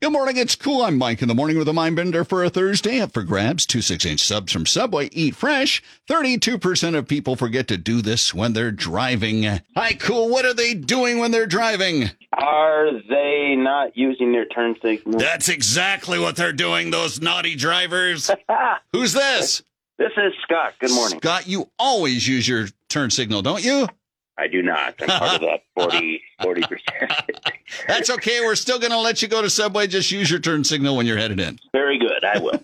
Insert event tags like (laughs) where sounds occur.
Good morning, it's cool. I'm Mike in the morning with a mind bender for a Thursday. Up for grabs, two six inch subs from Subway. Eat fresh. 32% of people forget to do this when they're driving. Hi, cool. What are they doing when they're driving? Are they not using their turn signal? That's exactly what they're doing, those naughty drivers. (laughs) Who's this? This is Scott. Good morning. Scott, you always use your turn signal, don't you? I do not. I'm part of that (laughs) 40 percent. That's okay. We're still going to let you go to Subway. Just use your turn signal when you're headed in. Very good. I will.